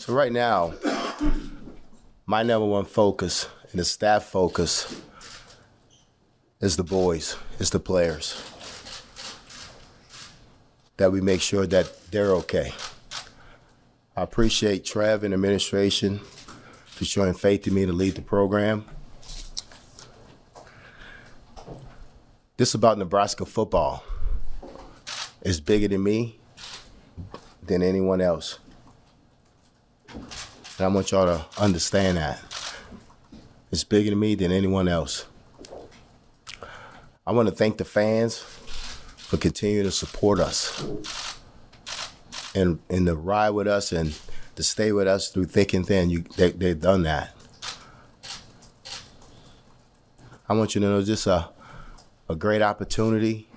So right now, my number one focus and the staff focus is the boys, is the players. That we make sure that they're okay. I appreciate Trev and administration for showing faith in me to lead the program. This is about Nebraska football. It's bigger than me, than anyone else. And I want y'all to understand that. It's bigger than me than anyone else. I want to thank the fans for continuing to support us and and to ride with us and to stay with us through thick and thin. You they, they've done that. I want you to know this a a great opportunity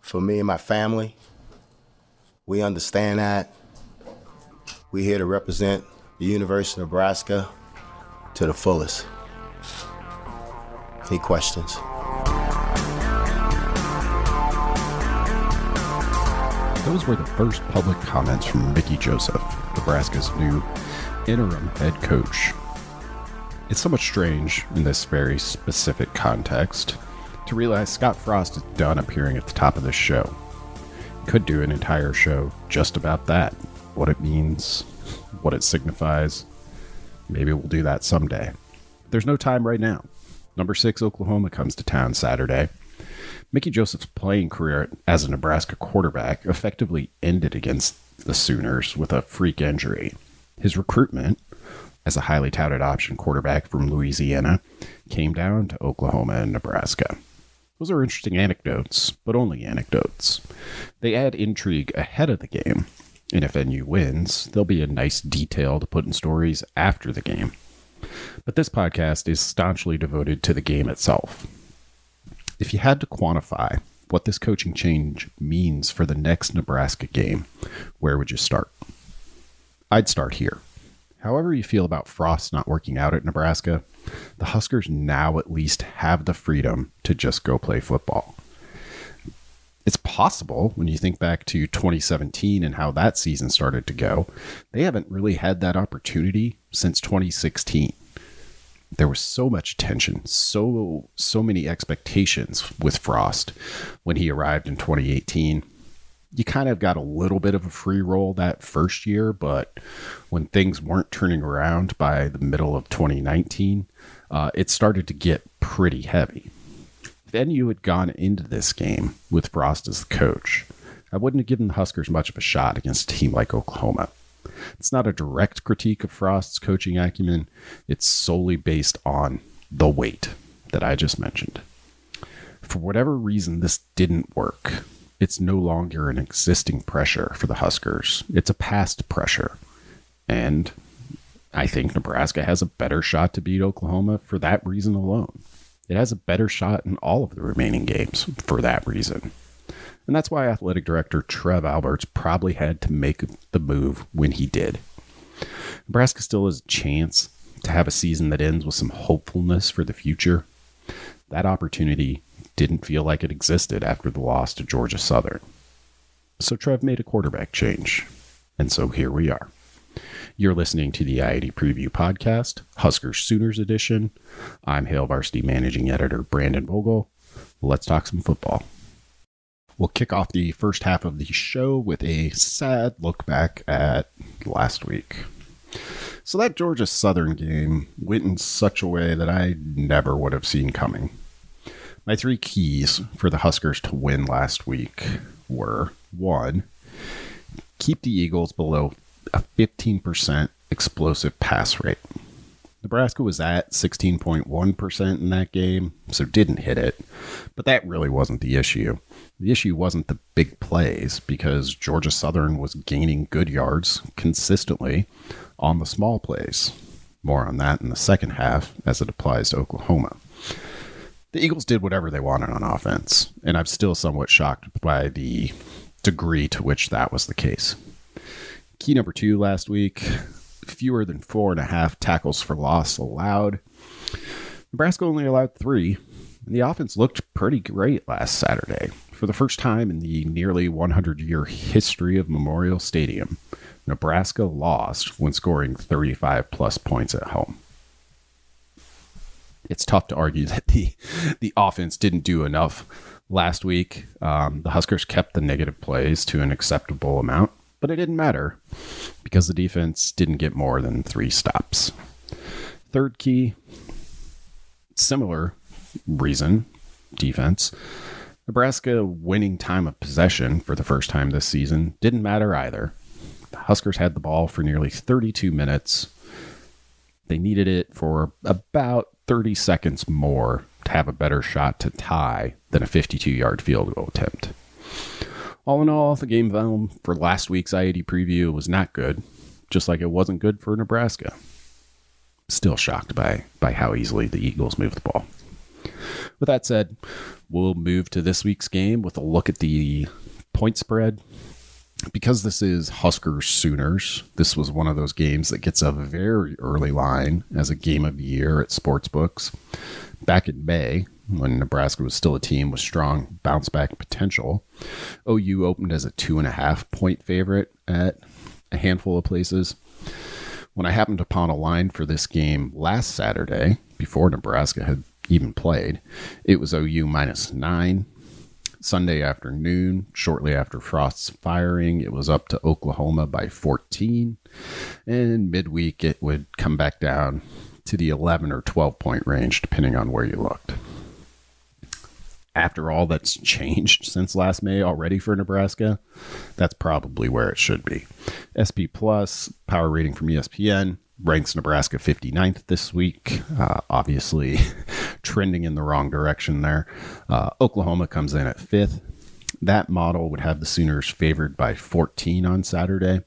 for me and my family. We understand that. We're here to represent the University of Nebraska to the fullest. Any questions? Those were the first public comments from Mickey Joseph, Nebraska's new interim head coach. It's somewhat strange in this very specific context to realize Scott Frost is done appearing at the top of this show. Could do an entire show just about that what it means, what it signifies. Maybe we'll do that someday. There's no time right now. Number six, Oklahoma comes to town Saturday. Mickey Joseph's playing career as a Nebraska quarterback effectively ended against the Sooners with a freak injury. His recruitment as a highly touted option quarterback from Louisiana came down to Oklahoma and Nebraska. Those are interesting anecdotes, but only anecdotes. They add intrigue ahead of the game, and if NU wins, there'll be a nice detail to put in stories after the game. But this podcast is staunchly devoted to the game itself. If you had to quantify what this coaching change means for the next Nebraska game, where would you start? I'd start here. However, you feel about Frost not working out at Nebraska, the Huskers now at least have the freedom to just go play football. It's possible when you think back to 2017 and how that season started to go, they haven't really had that opportunity since 2016 there was so much attention, so so many expectations with Frost when he arrived in 2018. You kind of got a little bit of a free roll that first year, but when things weren't turning around by the middle of 2019, uh, it started to get pretty heavy. Then you had gone into this game with Frost as the coach. I wouldn't have given the Huskers much of a shot against a team like Oklahoma. It's not a direct critique of Frost's coaching acumen, it's solely based on the weight that I just mentioned. For whatever reason, this didn't work. It's no longer an existing pressure for the Huskers, it's a past pressure. And I think Nebraska has a better shot to beat Oklahoma for that reason alone. It has a better shot in all of the remaining games for that reason. And that's why athletic director Trev Alberts probably had to make the move when he did. Nebraska still has a chance to have a season that ends with some hopefulness for the future. That opportunity didn't feel like it existed after the loss to Georgia Southern. So Trev made a quarterback change. And so here we are. You're listening to the I-80 Preview Podcast, Huskers Sooners Edition. I'm Hail Varsity Managing Editor Brandon Vogel. Let's talk some football. We'll kick off the first half of the show with a sad look back at last week. So, that Georgia Southern game went in such a way that I never would have seen coming. My three keys for the Huskers to win last week were one, keep the Eagles below a 15% explosive pass rate. Nebraska was at 16.1% in that game, so didn't hit it. But that really wasn't the issue. The issue wasn't the big plays because Georgia Southern was gaining good yards consistently on the small plays. More on that in the second half as it applies to Oklahoma. The Eagles did whatever they wanted on offense, and I'm still somewhat shocked by the degree to which that was the case. Key number two last week fewer than four and a half tackles for loss allowed. Nebraska only allowed three, and the offense looked pretty great last Saturday. For the first time in the nearly 100 year history of Memorial Stadium, Nebraska lost when scoring 35 plus points at home. It's tough to argue that the the offense didn't do enough last week. Um, the Huskers kept the negative plays to an acceptable amount, but it didn't matter because the defense didn't get more than three stops. Third key, similar reason, defense. Nebraska winning time of possession for the first time this season didn't matter either. The Huskers had the ball for nearly 32 minutes. They needed it for about 30 seconds more to have a better shot to tie than a 52 yard field goal attempt. All in all, the game film for last week's I-80 preview was not good, just like it wasn't good for Nebraska. Still shocked by, by how easily the Eagles moved the ball. With that said, we'll move to this week's game with a look at the point spread. Because this is Huskers Sooners, this was one of those games that gets a very early line as a game of the year at sportsbooks. Back in May, when Nebraska was still a team with strong bounce back potential, OU opened as a two and a half point favorite at a handful of places. When I happened upon a line for this game last Saturday, before Nebraska had even played. It was OU minus nine. Sunday afternoon, shortly after Frost's firing, it was up to Oklahoma by 14. And midweek, it would come back down to the 11 or 12 point range, depending on where you looked. After all that's changed since last May already for Nebraska, that's probably where it should be. SP Plus, power rating from ESPN, ranks Nebraska 59th this week. Uh, obviously, trending in the wrong direction there. Uh, Oklahoma comes in at fifth. That model would have the Sooners favored by 14 on Saturday.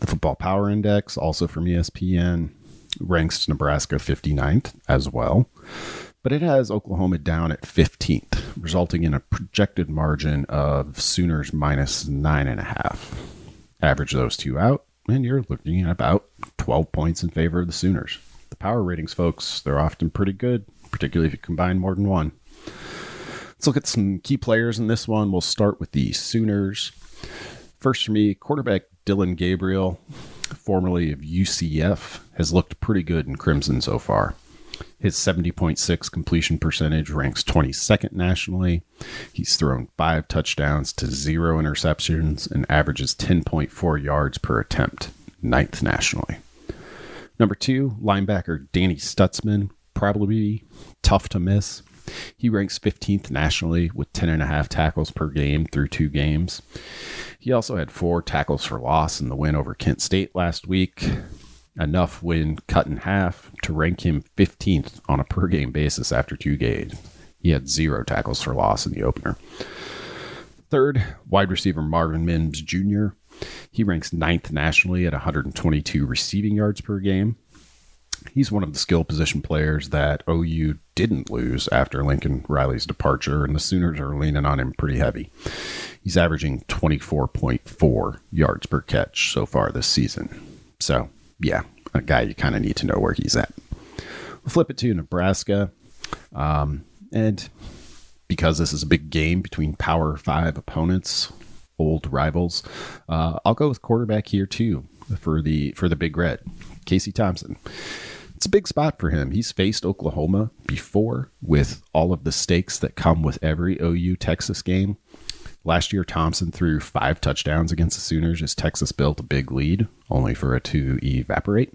The Football Power Index, also from ESPN, ranks Nebraska 59th as well. But it has Oklahoma down at 15th, resulting in a projected margin of Sooners minus nine and a half. Average those two out, and you're looking at about 12 points in favor of the Sooners. The power ratings, folks, they're often pretty good, particularly if you combine more than one. Let's look at some key players in this one. We'll start with the Sooners. First for me, quarterback Dillon Gabriel, formerly of UCF, has looked pretty good in Crimson so far. His 70.6 completion percentage ranks 22nd nationally. He's thrown five touchdowns to zero interceptions and averages 10.4 yards per attempt, ninth nationally. Number two, linebacker Danny Stutsman, probably tough to miss. He ranks 15th nationally with 10.5 tackles per game through two games. He also had four tackles for loss in the win over Kent State last week enough when cut in half to rank him 15th on a per game basis after two games. He had zero tackles for loss in the opener. Third, wide receiver Marvin Mims Jr. He ranks ninth nationally at 122 receiving yards per game. He's one of the skill position players that OU didn't lose after Lincoln Riley's departure, and the Sooners are leaning on him pretty heavy. He's averaging 24.4 yards per catch so far this season. So yeah, a guy you kind of need to know where he's at. We'll flip it to Nebraska. Um, and because this is a big game between Power Five opponents, old rivals, uh, I'll go with quarterback here too for the for the Big Red, Casey Thompson. It's a big spot for him. He's faced Oklahoma before with all of the stakes that come with every OU Texas game. Last year, Thompson threw five touchdowns against the Sooners as Texas built a big lead, only for it to evaporate.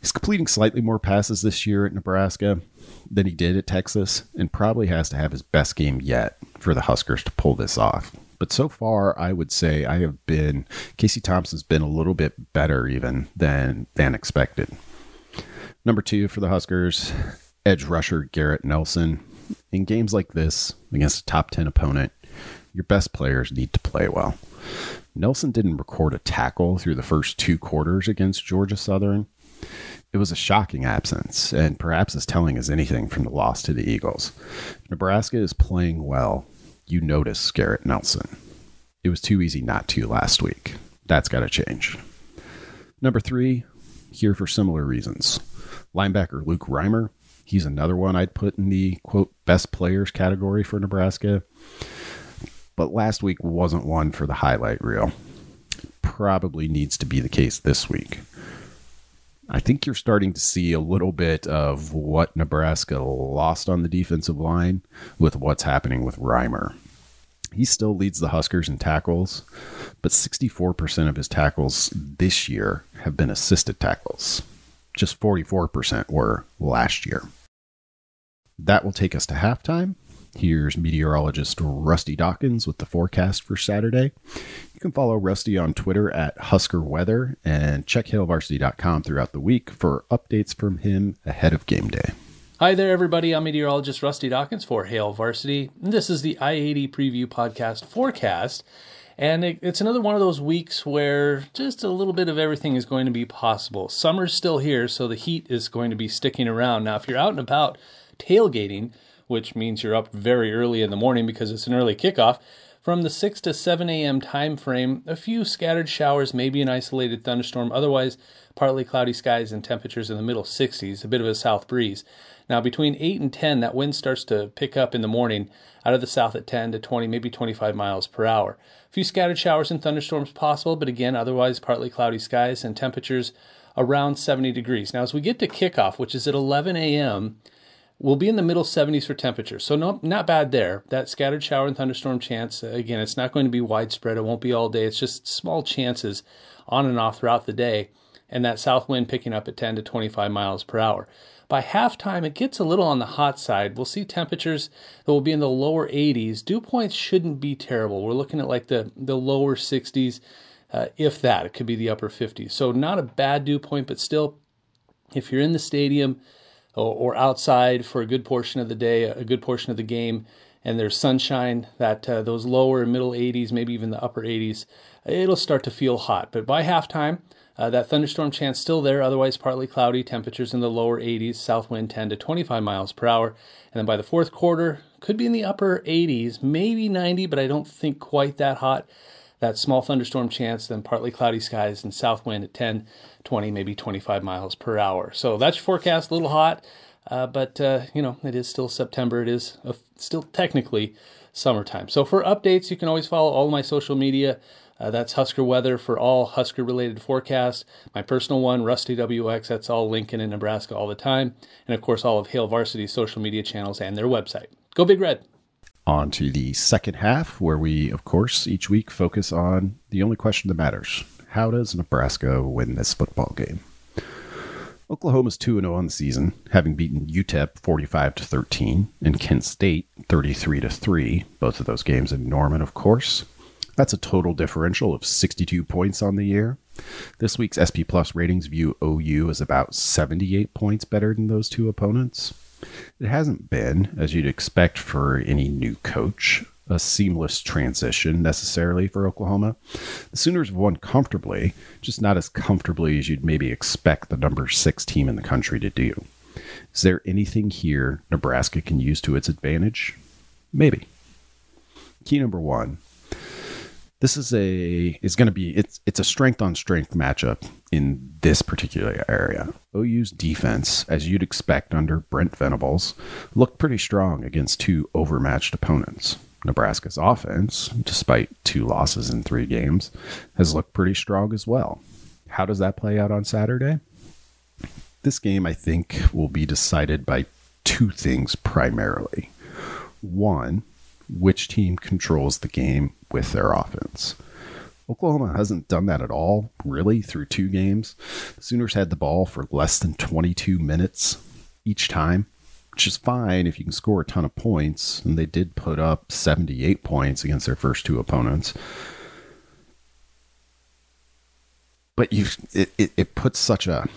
He's completing slightly more passes this year at Nebraska than he did at Texas, and probably has to have his best game yet for the Huskers to pull this off. But so far, I would say I have been Casey Thompson's been a little bit better even than than expected. Number two for the Huskers, edge rusher Garrett Nelson. In games like this, against a top 10 opponent, your best players need to play well. Nelson didn't record a tackle through the first two quarters against Georgia Southern. It was a shocking absence, and perhaps as telling as anything from the loss to the Eagles. Nebraska is playing well. You notice Garrett Nelson. It was too easy not to last week. That's got to change. Number three, here for similar reasons. Linebacker Luke Reimer. He's another one I'd put in the quote best players category for Nebraska. But last week wasn't one for the highlight reel. Probably needs to be the case this week. I think you're starting to see a little bit of what Nebraska lost on the defensive line with what's happening with Reimer. He still leads the Huskers in tackles, but 64% of his tackles this year have been assisted tackles. Just 44% were last year. That will take us to halftime. Here's meteorologist Rusty Dawkins with the forecast for Saturday. You can follow Rusty on Twitter at Husker Weather and check HailVarsity.com throughout the week for updates from him ahead of game day. Hi there, everybody. I'm meteorologist Rusty Dawkins for Hail Varsity. This is the I 80 Preview Podcast forecast. And it, it's another one of those weeks where just a little bit of everything is going to be possible. Summer's still here, so the heat is going to be sticking around. Now, if you're out and about tailgating, which means you're up very early in the morning because it's an early kickoff. From the 6 to 7 a.m. time frame, a few scattered showers, maybe an isolated thunderstorm, otherwise partly cloudy skies and temperatures in the middle 60s, a bit of a south breeze. Now, between 8 and 10, that wind starts to pick up in the morning out of the south at 10 to 20, maybe 25 miles per hour. A few scattered showers and thunderstorms possible, but again, otherwise partly cloudy skies and temperatures around 70 degrees. Now, as we get to kickoff, which is at 11 a.m., We'll be in the middle 70s for temperature, so no, not bad there. That scattered shower and thunderstorm chance, again, it's not going to be widespread. It won't be all day. It's just small chances on and off throughout the day, and that south wind picking up at 10 to 25 miles per hour. By halftime, it gets a little on the hot side. We'll see temperatures that will be in the lower 80s. Dew points shouldn't be terrible. We're looking at like the, the lower 60s, uh, if that. It could be the upper 50s. So, not a bad dew point, but still, if you're in the stadium, or, outside for a good portion of the day, a good portion of the game, and there's sunshine, that uh, those lower and middle 80s, maybe even the upper 80s, it'll start to feel hot. But by halftime, uh, that thunderstorm chance still there, otherwise partly cloudy, temperatures in the lower 80s, south wind 10 to 25 miles per hour. And then by the fourth quarter, could be in the upper 80s, maybe 90, but I don't think quite that hot. That small thunderstorm chance, then partly cloudy skies and south wind at 10, 20, maybe 25 miles per hour. So that's your forecast, a little hot, uh, but uh, you know, it is still September. It is still technically summertime. So for updates, you can always follow all my social media. Uh, that's Husker Weather for all Husker related forecasts. My personal one, Rusty WX, that's all Lincoln and Nebraska all the time. And of course, all of Hail Varsity's social media channels and their website. Go Big Red! On to the second half, where we, of course, each week focus on the only question that matters how does Nebraska win this football game? Oklahoma's 2 0 on the season, having beaten UTEP 45 to 13 and Kent State 33 to 3, both of those games in Norman, of course. That's a total differential of 62 points on the year. This week's SP Plus ratings view OU as about 78 points better than those two opponents. It hasn't been, as you'd expect for any new coach, a seamless transition necessarily for Oklahoma. The Sooners have won comfortably, just not as comfortably as you'd maybe expect the number six team in the country to do. Is there anything here Nebraska can use to its advantage? Maybe. Key number one this is a is going to be it's it's a strength on strength matchup in this particular area. OU's defense, as you'd expect under Brent Venables, looked pretty strong against two overmatched opponents. Nebraska's offense, despite two losses in three games, has looked pretty strong as well. How does that play out on Saturday? This game, I think, will be decided by two things primarily. One, which team controls the game with their offense. Oklahoma hasn't done that at all, really, through two games. The Sooners had the ball for less than 22 minutes each time, which is fine if you can score a ton of points. And they did put up 78 points against their first two opponents. But you, it, it, it puts such a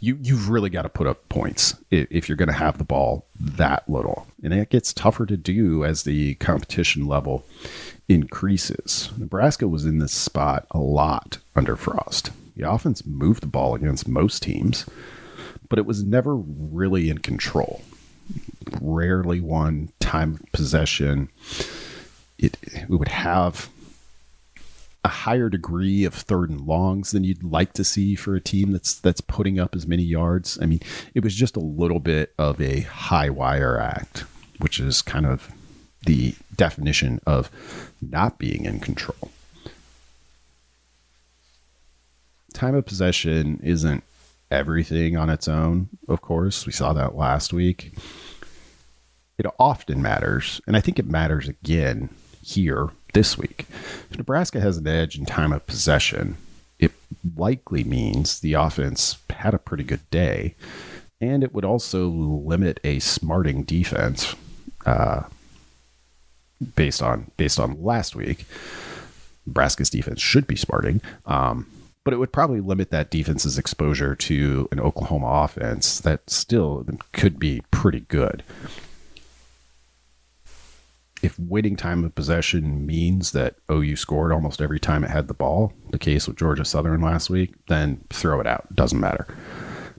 you you've really got to put up points if you're going to have the ball that little, and it gets tougher to do as the competition level increases. Nebraska was in this spot a lot under Frost. The offense moved the ball against most teams, but it was never really in control. Rarely won time possession. It, it would have a higher degree of third and longs than you'd like to see for a team that's that's putting up as many yards. I mean, it was just a little bit of a high wire act, which is kind of the definition of not being in control. Time of possession isn't everything on its own, of course. We saw that last week. It often matters, and I think it matters again here this week. If Nebraska has an edge in time of possession, it likely means the offense had a pretty good day, and it would also limit a smarting defense uh, based on based on last week. Nebraska's defense should be smarting, um, but it would probably limit that defense's exposure to an Oklahoma offense that still could be pretty good if waiting time of possession means that OU scored almost every time it had the ball, the case with Georgia Southern last week, then throw it out. Doesn't matter.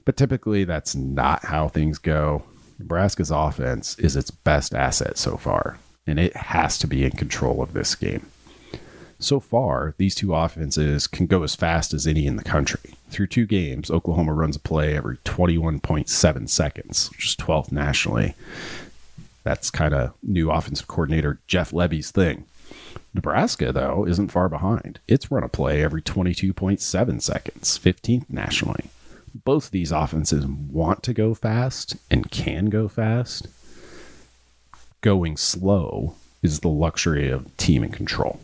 But typically, that's not how things go. Nebraska's offense is its best asset so far, and it has to be in control of this game. So far, these two offenses can go as fast as any in the country. Through two games, Oklahoma runs a play every 21.7 seconds, which is 12th nationally. That's kind of new offensive coordinator Jeff Lebby's thing. Nebraska, though, isn't far behind. It's run a play every 22.7 seconds, 15th nationally. Both these offenses want to go fast and can go fast. Going slow is the luxury of team and control.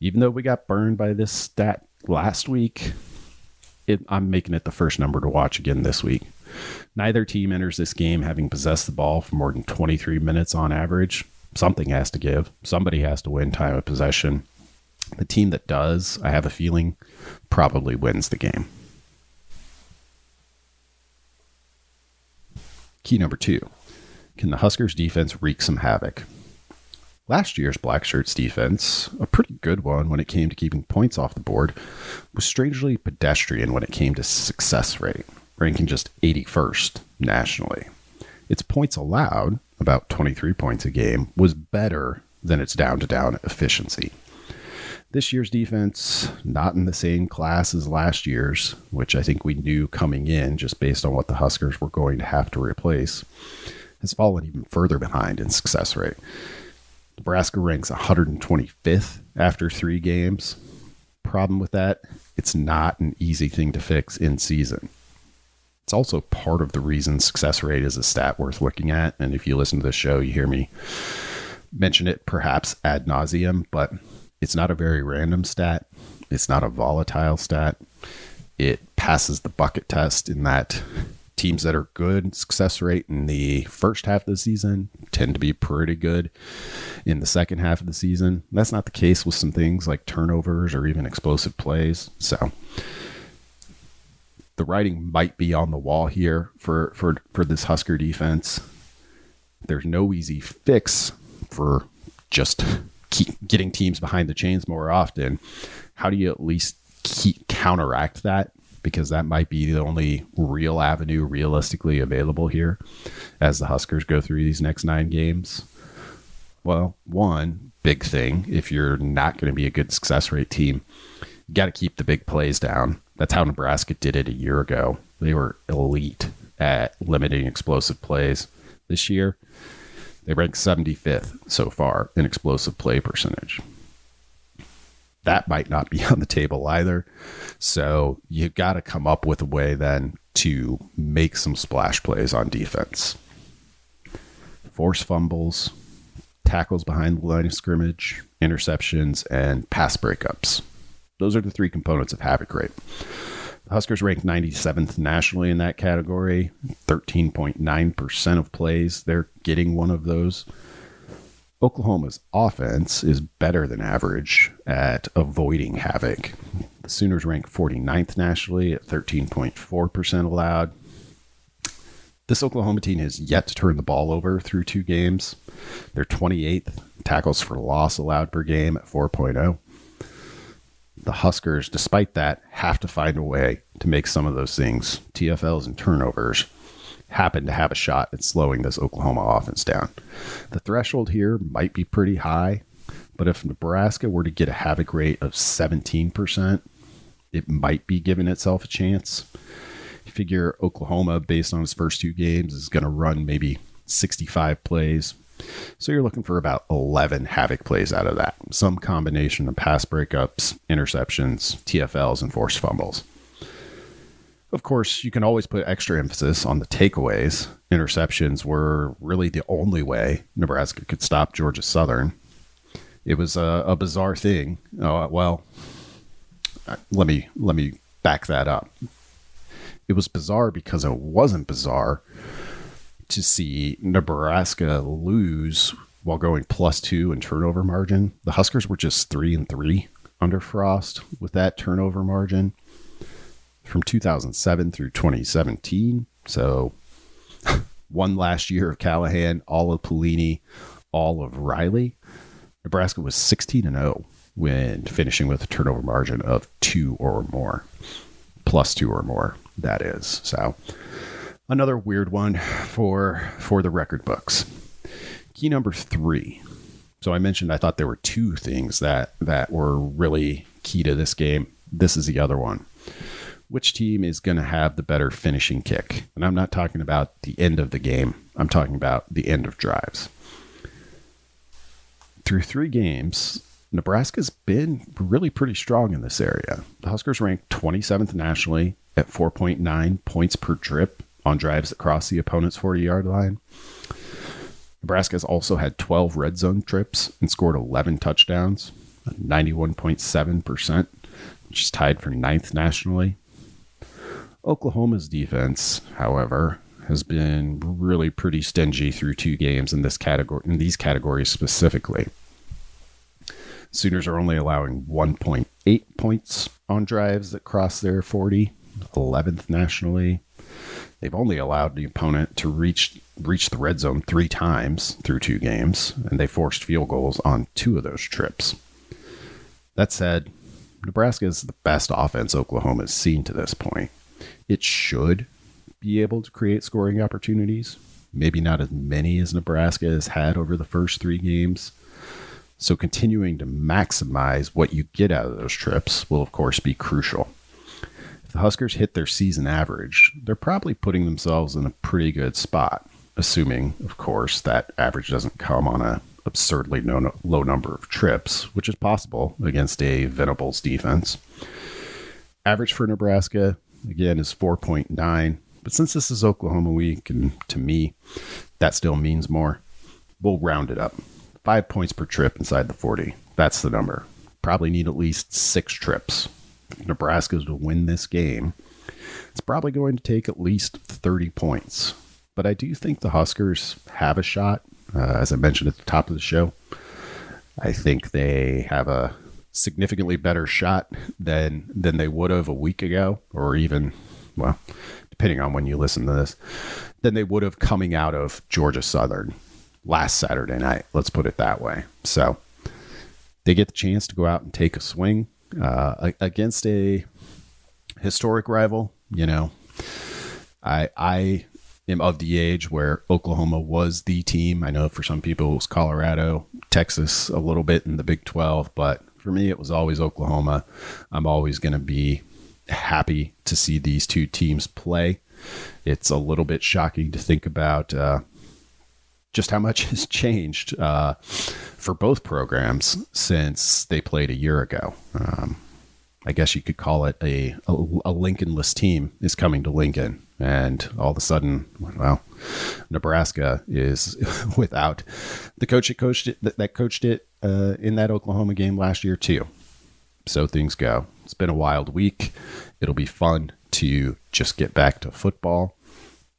Even though we got burned by this stat last week, it, I'm making it the first number to watch again this week. Neither team enters this game having possessed the ball for more than 23 minutes on average. Something has to give. Somebody has to win time of possession. The team that does, I have a feeling, probably wins the game. Key number two Can the Huskers defense wreak some havoc? Last year's Black Shirts defense, a pretty good one when it came to keeping points off the board, was strangely pedestrian when it came to success rate ranking just 81st nationally. Its points allowed, about 23 points a game, was better than its down to down efficiency. This year's defense, not in the same class as last year's, which I think we knew coming in just based on what the Huskers were going to have to replace, has fallen even further behind in success rate. Nebraska ranks 125th after three games. Problem with that, it's not an easy thing to fix in season. It's also part of the reason success rate is a stat worth looking at. And if you listen to the show, you hear me mention it perhaps ad nauseum, but it's not a very random stat. It's not a volatile stat. It passes the bucket test in that teams that are good success rate in the first half of the season tend to be pretty good in the second half of the season. That's not the case with some things like turnovers or even explosive plays. So, the writing might be on the wall here for for for this Husker defense. There's no easy fix for just getting teams behind the chains more often. How do you at least keep counteract that? Because that might be the only real avenue realistically available here as the Huskers go through these next nine games. Well, one big thing, if you're not going to be a good success rate team, you got to keep the big plays down. That's how Nebraska did it a year ago. They were elite at limiting explosive plays. This year, they ranked 75th so far in explosive play percentage. That might not be on the table either. So you've got to come up with a way then to make some splash plays on defense. Force fumbles, tackles behind the line of scrimmage, interceptions, and pass breakups. Those are the three components of havoc rate. The Huskers ranked 97th nationally in that category. 13.9% of plays, they're getting one of those. Oklahoma's offense is better than average at avoiding havoc. The Sooners rank 49th nationally at 13.4% allowed. This Oklahoma team has yet to turn the ball over through two games. They're 28th tackles for loss allowed per game at 4.0. The Huskers, despite that, have to find a way to make some of those things, TFLs and turnovers, happen to have a shot at slowing this Oklahoma offense down. The threshold here might be pretty high, but if Nebraska were to get a havoc rate of 17%, it might be giving itself a chance. You figure Oklahoma, based on its first two games, is going to run maybe 65 plays. So you're looking for about 11 havoc plays out of that. Some combination of pass breakups, interceptions, TFLs, and forced fumbles. Of course, you can always put extra emphasis on the takeaways. Interceptions were really the only way Nebraska could stop Georgia Southern. It was a, a bizarre thing. Uh, well, let me let me back that up. It was bizarre because it wasn't bizarre to see Nebraska lose while going plus two in turnover margin. The Huskers were just three and three under Frost with that turnover margin from 2007 through 2017. So one last year of Callahan, all of Pelini, all of Riley. Nebraska was 16 and 0 when finishing with a turnover margin of two or more, plus two or more. That is so. Another weird one for for the record books. Key number three. So I mentioned I thought there were two things that that were really key to this game. This is the other one. Which team is going to have the better finishing kick? And I'm not talking about the end of the game. I'm talking about the end of drives. Through three games, Nebraska's been really pretty strong in this area. The Huskers ranked 27th nationally at 4.9 points per trip on drives that cross the opponent's 40 yard line. Nebraska has also had 12 red zone trips and scored 11 touchdowns, 91.7%, which is tied for ninth nationally. Oklahoma's defense, however, has been really pretty stingy through two games in this category in these categories specifically. Sooners are only allowing 1.8 points on drives that cross their 40, 11th nationally. They've only allowed the opponent to reach reach the red zone 3 times through two games, and they forced field goals on two of those trips. That said, Nebraska is the best offense Oklahoma has seen to this point. It should be able to create scoring opportunities. Maybe not as many as Nebraska has had over the first three games. So, continuing to maximize what you get out of those trips will, of course, be crucial. The Huskers hit their season average, they're probably putting themselves in a pretty good spot, assuming, of course, that average doesn't come on a absurdly no, low number of trips, which is possible against a Venables defense. Average for Nebraska, again, is 4.9. But since this is Oklahoma week, and to me, that still means more, we'll round it up. Five points per trip inside the 40. That's the number. Probably need at least six trips. Nebraska's to win this game, it's probably going to take at least 30 points. But I do think the Huskers have a shot. Uh, as I mentioned at the top of the show, I think they have a significantly better shot than than they would have a week ago, or even well, depending on when you listen to this, than they would have coming out of Georgia Southern last Saturday night. Let's put it that way. So they get the chance to go out and take a swing uh, against a historic rival. You know, I I am of the age where Oklahoma was the team. I know for some people it was Colorado, Texas, a little bit in the Big Twelve, but for me it was always Oklahoma. I'm always going to be happy to see these two teams play. It's a little bit shocking to think about uh, just how much has changed uh, for both programs since they played a year ago. Um, I guess you could call it a, a, a Lincolnless team is coming to Lincoln, and all of a sudden, well, Nebraska is without the coach that coached it that, coached it uh, in that Oklahoma game last year too. So things go. It's been a wild week. It'll be fun to just get back to football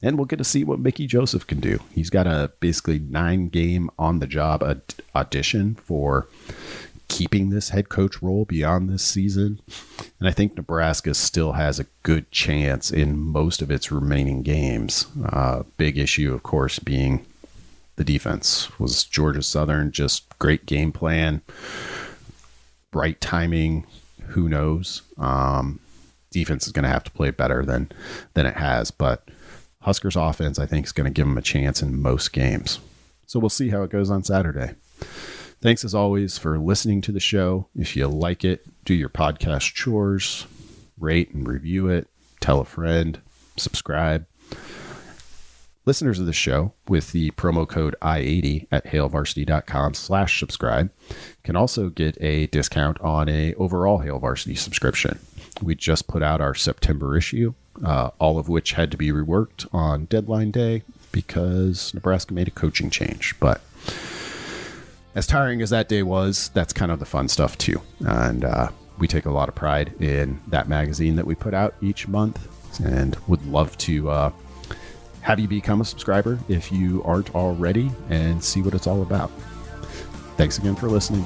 and we'll get to see what Mickey Joseph can do. He's got a basically nine game on the job ad- audition for keeping this head coach role beyond this season. And I think Nebraska still has a good chance in most of its remaining games. Uh, big issue, of course, being the defense. Was Georgia Southern just great game plan, right timing? Who knows? Um, defense is going to have to play better than than it has, but Huskers offense, I think, is going to give them a chance in most games. So we'll see how it goes on Saturday. Thanks as always for listening to the show. If you like it, do your podcast chores, rate and review it, tell a friend, subscribe. Listeners of the show with the promo code I80 at hailvarsity.com slash subscribe can also get a discount on a overall Hail Varsity subscription. We just put out our September issue, uh, all of which had to be reworked on deadline day because Nebraska made a coaching change. But as tiring as that day was, that's kind of the fun stuff too. And uh, we take a lot of pride in that magazine that we put out each month and would love to uh, have you become a subscriber if you aren't already and see what it's all about. Thanks again for listening.